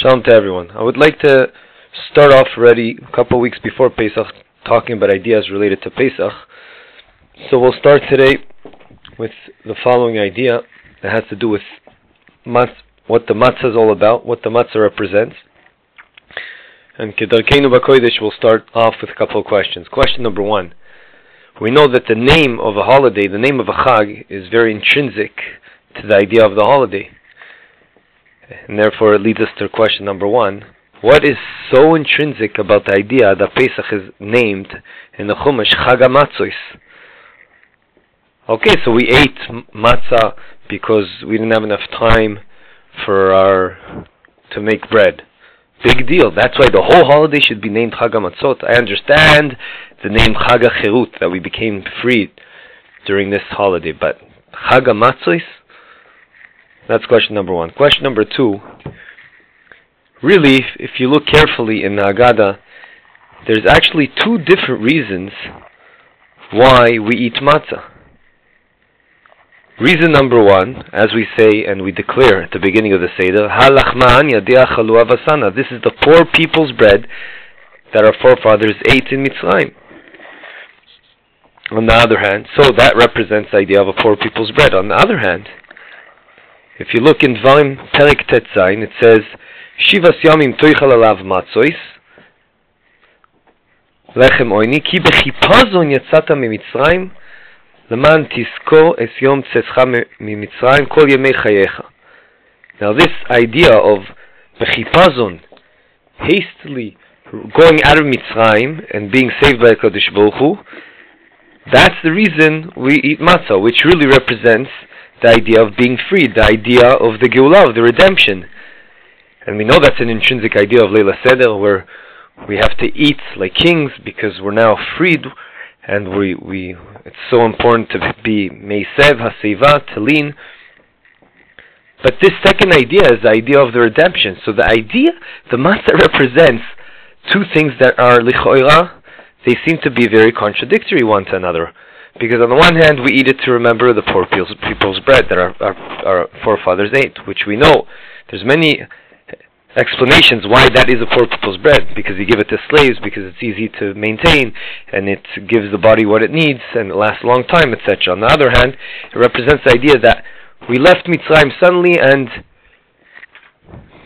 Shalom to everyone. I would like to start off already a couple of weeks before Pesach talking about ideas related to Pesach. So we'll start today with the following idea that has to do with what the matzah is all about, what the matzah represents. And Kedarkeinu Bakoidish will start off with a couple of questions. Question number one. We know that the name of a holiday, the name of a chag, is very intrinsic to the idea of the holiday. And therefore it leads us to question number one. What is so intrinsic about the idea that Pesach is named in the Chumash Chag HaMatzois? Okay, so we ate matzah because we didn't have enough time for our to make bread. Big deal. That's why the whole holiday should be named Chag HaMatzot. I understand the name Chag HaCherut, that we became free during this holiday, but Chag HaMatzois? That's question number one. Question number two. Really, if, you look carefully in the Haggadah, there's actually two different reasons why we eat matzah. Reason number one, as we say and we declare at the beginning of the Seder, This is the poor people's bread that our forefathers ate in Mitzrayim. On the other hand, so that represents the idea of a poor people's bread. On the other hand, if you look in Dvarim Perek Tetzain, it says, Shivas Yamim Toichal Alav Matzois, Lechem Oini, Ki Bechipazon Yatzata Mimitzrayim, Leman Tisko Es Yom Tzescha Mimitzrayim Kol Yemei Chayecha. Now this idea of Bechipazon, hastily going out of Mitzrayim and being saved by Kodesh Baruch Hu, that's the reason we eat matzah, which really represents the idea of being freed, the idea of the Geulah, of the redemption. And we know that's an intrinsic idea of Leila Seder, where we have to eat like kings because we're now freed, and we, we it's so important to be Meisev, Hasiva, Talin. But this second idea is the idea of the redemption. So the idea, the matzah represents two things that are lichoira, they seem to be very contradictory one to another. Because on the one hand, we eat it to remember the poor people's, people's bread that our, our, our forefathers ate, which we know. There's many explanations why that is a poor people's bread. Because you give it to slaves, because it's easy to maintain, and it gives the body what it needs, and it lasts a long time, etc. On the other hand, it represents the idea that we left Mitzrayim suddenly, and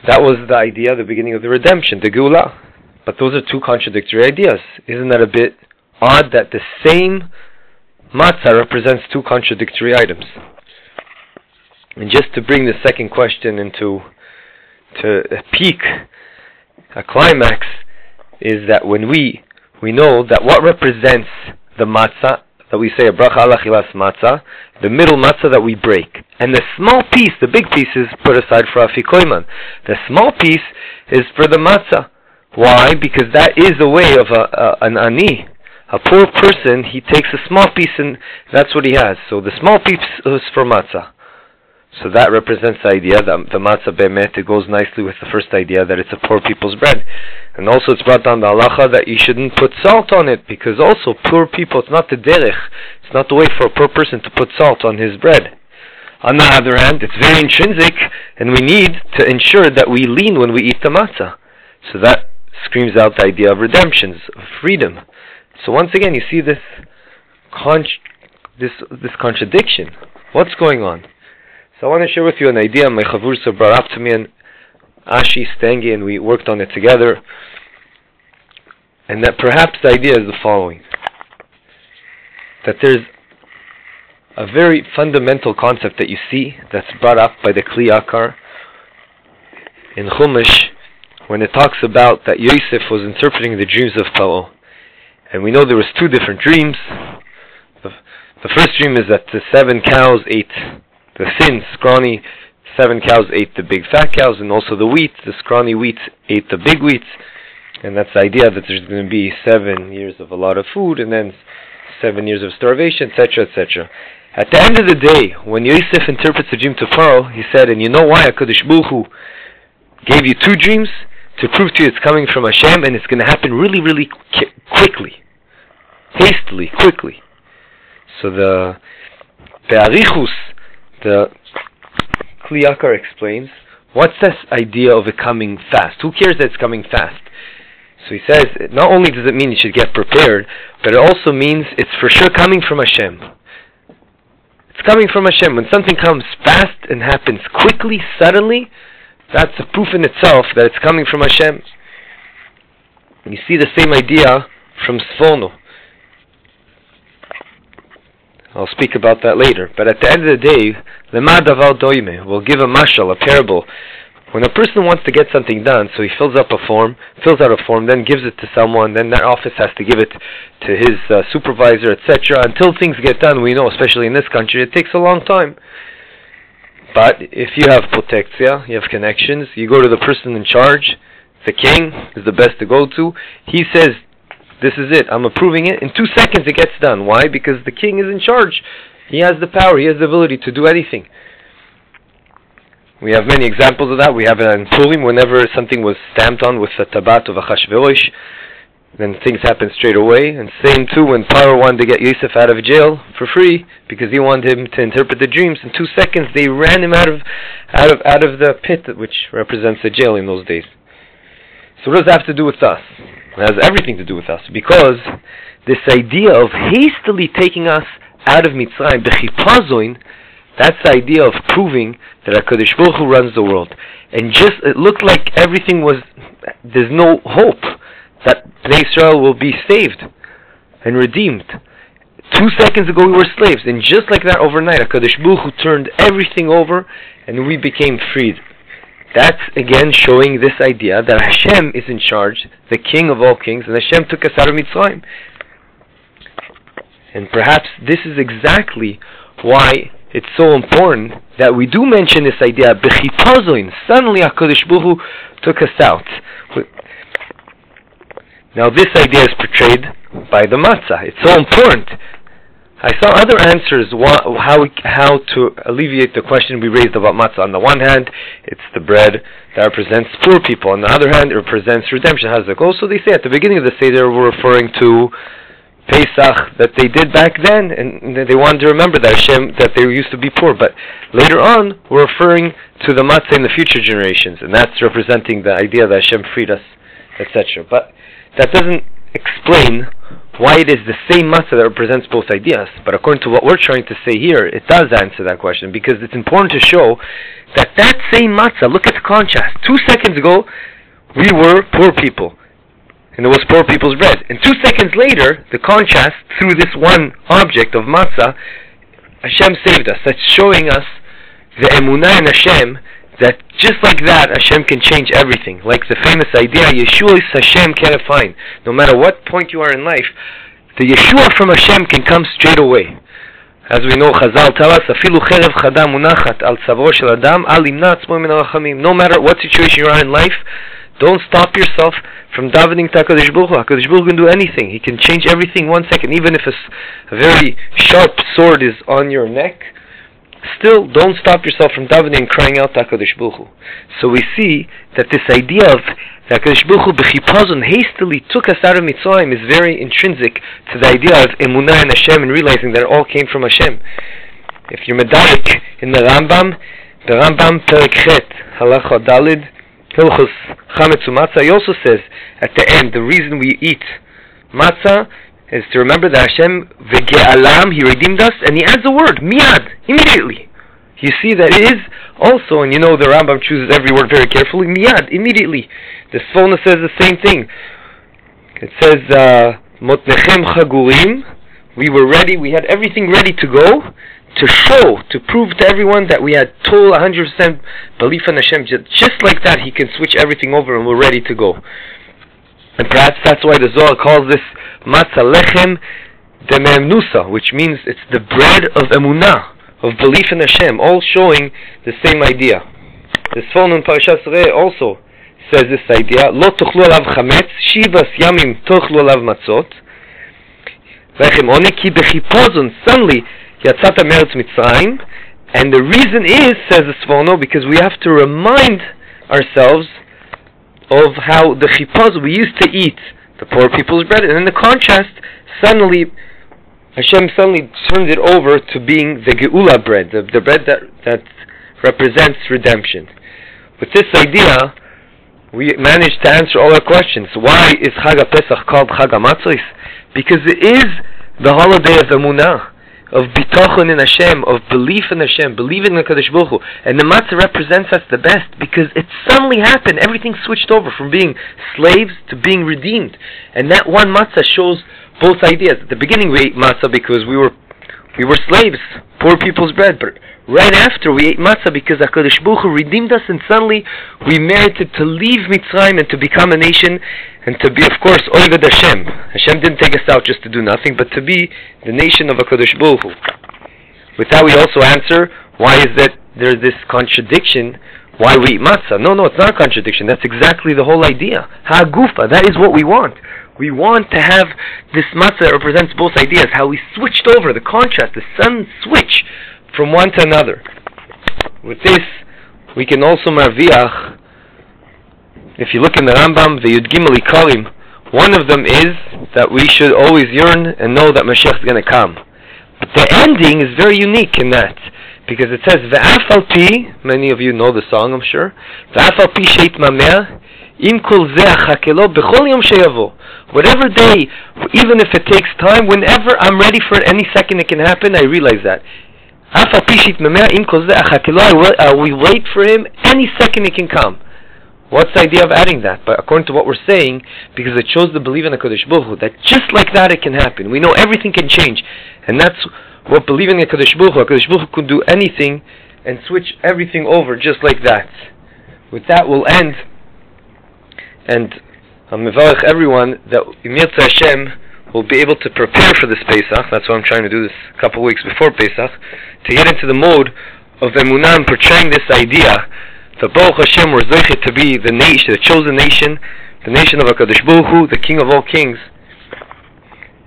that was the idea, the beginning of the redemption, the Geulah. But those are two contradictory ideas. Isn't that a bit odd that the same matzah represents two contradictory items. And just to bring the second question into to a peak, a climax, is that when we we know that what represents the matzah that we say a bracha matzah, the middle matzah that we break, and the small piece, the big piece, is put aside for afikoiman. The small piece is for the matzah. Why? Because that is a way of a, a, an ani, a poor person, he takes a small piece and that's what he has. So the small piece is for matzah. So that represents the idea that the matzah bemet it goes nicely with the first idea that it's a poor people's bread. And also it's brought down the halacha that you shouldn't put salt on it because also poor people, it's not the derech, it's not the way for a poor person to put salt on his bread. On the other hand, it's very intrinsic and we need to ensure that we lean when we eat the matzah. So that screams out the idea of redemptions, of freedom. So once again, you see this con- this this contradiction. What's going on? So I want to share with you an idea my chavursa brought up to me, and Ashi Stengi, and we worked on it together. And that perhaps the idea is the following: that there's a very fundamental concept that you see that's brought up by the Kli Yakar in Chumash when it talks about that Yosef was interpreting the dreams of Paro. And we know there was two different dreams. The, the first dream is that the seven cows ate the thin, scrawny seven cows ate the big fat cows, and also the wheat, the scrawny wheat ate the big wheat. And that's the idea that there's going to be seven years of a lot of food, and then seven years of starvation, etc., etc. At the end of the day, when Yosef interprets the dream to Pharaoh, he said, and you know why HaKadosh Baruch Hu gave you two dreams? To prove to you it's coming from Hashem, and it's going to happen really, really quickly hastily, quickly. So the Be'arichus, the Kli Yakar explains, What's this idea of it coming fast? Who cares that it's coming fast? So he says, not only does it mean you should get prepared, but it also means it's for sure coming from Hashem. It's coming from Hashem. When something comes fast and happens quickly, suddenly, that's a proof in itself that it's coming from Hashem. You see the same idea from Sforno. I'll speak about that later. But at the end of the day, Lema Davar Doime will give a mashal, a parable. When a person wants to get something done, so he fills up a form, fills out a form, then gives it to someone, then that office has to give it to his uh, supervisor, etc. Until things get done, we know, especially in this country, it takes a long time. But if you have protectia, you have connections, you go to the person in charge, the king is the best to go to. He says, this is it. I'm approving it. In two seconds it gets done. Why? Because the king is in charge. He has the power. He has the ability to do anything. We have many examples of that. We have in Purim, whenever something was stamped on with the tabat of Achashverosh, then things happen straight away. And same too when Paro wanted to get Yosef out of jail for free because he wanted him to interpret the dreams. In two seconds, they ran him out of out of out of the pit, which represents the jail in those days. So what does that have to do with us? It has everything to do with us because this idea of hastily taking us out of Mitzrayim, bechipazoin, that's the idea of proving that HaKadosh Baruch Hu runs the world. And just, it looked like everything was, there's no hope that Israel will be saved and redeemed. Two seconds ago we were slaves, and just like that overnight, HaKadosh Baruch Hu turned everything over and we became freed. That's again showing this idea that Hashem is in charge, the King of all kings, and Hashem took us out of Mitzrayim. And perhaps this is exactly why it's so important that we do mention this idea, Bechipazoin, suddenly HaKadosh Baruch took us out. Now this idea is portrayed by the matzah. It's so important I saw other answers how how to alleviate the question we raised about matzah. On the one hand, it's the bread that represents poor people. On the other hand, it represents redemption. Hazak. Also, they say at the beginning of the seder we're referring to Pesach that they did back then, and they wanted to remember that Hashem that they used to be poor. But later on, we're referring to the matzah in the future generations, and that's representing the idea that Hashem freed us, etc. But that doesn't explain why it is the same matzah that represents both ideas. But according to what we're trying to say here, it does answer that question because it's important to show that that same matzah, look at the contrast. Two seconds ago, we were poor people. And it was poor people's bread. And two seconds later, the contrast through this one object of matzah, Hashem saved us. That's showing us the emunah in Hashem that just like that, Hashem can change everything. Like the famous idea, Yeshua is Hashem find. No matter what point you are in life, the Yeshua from Hashem can come straight away. As we know, Chazal tell us, "Afilu cherev chada munachat al tzavro shel adam al imna min arachamim." No matter what situation you are in life, don't stop yourself from davening to Hakadosh Baruch Hu. Hakadosh Baruch Hu can do anything. He can change everything one second, even if a, a very sharp sword is on your neck still don't stop yourself from davening and crying out to HaKadosh Baruch Hu. So we see that this idea of that HaKadosh Baruch Hu b'chipazon hastily took us out of Mitzrayim is very intrinsic to the idea of emunah and Hashem and realizing that it all came from Hashem. If you're medalik in the Rambam, the Rambam Perek Chet, Halacha Dalid, Hilchus Chametz Matzah, he also says at the end the reason we eat matzah is to remember that Hashem v'ge'alam, He redeemed us, and He adds the word miyad immediately. You see that it is also, and you know the Rambam chooses every word very carefully. Miyad immediately. The Sforno says the same thing. It says uh, motnechem uh, chagurim. We were ready. We had everything ready to go to show, to prove to everyone that we had total 100% belief in Hashem. Just like that, He can switch everything over and we're ready to go. And perhaps that's why the Zohar calls this matzah lechem dememnusa, which means it's the bread of emunah, of belief in Hashem, all showing the same idea. The Sforno in Parashat Re also says this idea, lo tochlu alav chametz, shivas yamim tochlu alav matzot, one ki bechipozon, suddenly yatzata meretz mitzrayim, and the reason is, says the Sforno, because we have to remind ourselves of how the chipaz we used to eat the poor people's bread, and in the contrast, suddenly Hashem suddenly turned it over to being the geula bread, the, the bread that that represents redemption. with this idea, we managed to answer all our questions. Why is Chag Pesach called Chag? Because it is the holiday of Emunah, of bitachon in Hashem, of belief in Hashem, believing in Kadosh Baruch Hu. And the matzah represents us the best because it suddenly happened. Everything switched over from being slaves to being redeemed. And that one matzah shows both ideas. At the beginning we ate matzah because we were we were slaves, poor people's bread, but right after we ate matzah because HaKadosh Baruch Hu redeemed us and suddenly we merited to leave Mitzrayim and to become a nation and to be, of course, Oived Hashem. Hashem didn't take us out just to do nothing, but to be the nation of HaKadosh Baruch Hu. With that we also answer, why is that there's this contradiction why we eat matzah. No, no, it's not a contradiction. That's exactly the whole idea. Ha'gufa, that is what we want. We want to have this matzah that represents both ideas, how we switched over, the contrast, the sun switch from one to another. With this, we can also marviach, if you look in the Rambam, the Yud Gimel Ikarim, one of them is that we should always yearn and know that Mashiach is going to come. But the ending is very unique in that. Because it says, Ve'afal pi, many of you know the song, I'm sure, Ve'afal pi sheit mameh, im kol achakelo, bechol yom sheyavo. Whatever day, even if it takes time, whenever I'm ready for it, any second it can happen, I realize that. I will uh, wait for him, any second it can come. What's the idea of adding that? But according to what we're saying, because it shows the belief in the Kodesh Baruch that just like that it can happen. We know everything can change, and that's what believing in Kadosh Baruch Hu, Kadosh Baruch Hu could do anything and switch everything over just like that. With that, we'll end. And I'm mevarich everyone that Emir Hashem will be able to prepare for this Pesach. That's why I'm trying to do this a couple of weeks before Pesach to get into the mode of Emunah portraying this idea that Baruch Hashem was to be the nation, the chosen nation, the nation of Hakadosh Baruch Hu, the King of all kings.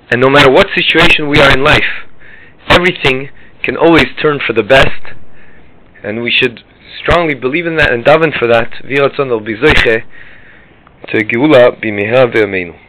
And no matter what situation we are in life, everything can always turn for the best, and we should strongly believe in that and daven for that. V'yatzon al to Geula b'meha ve'ameinu.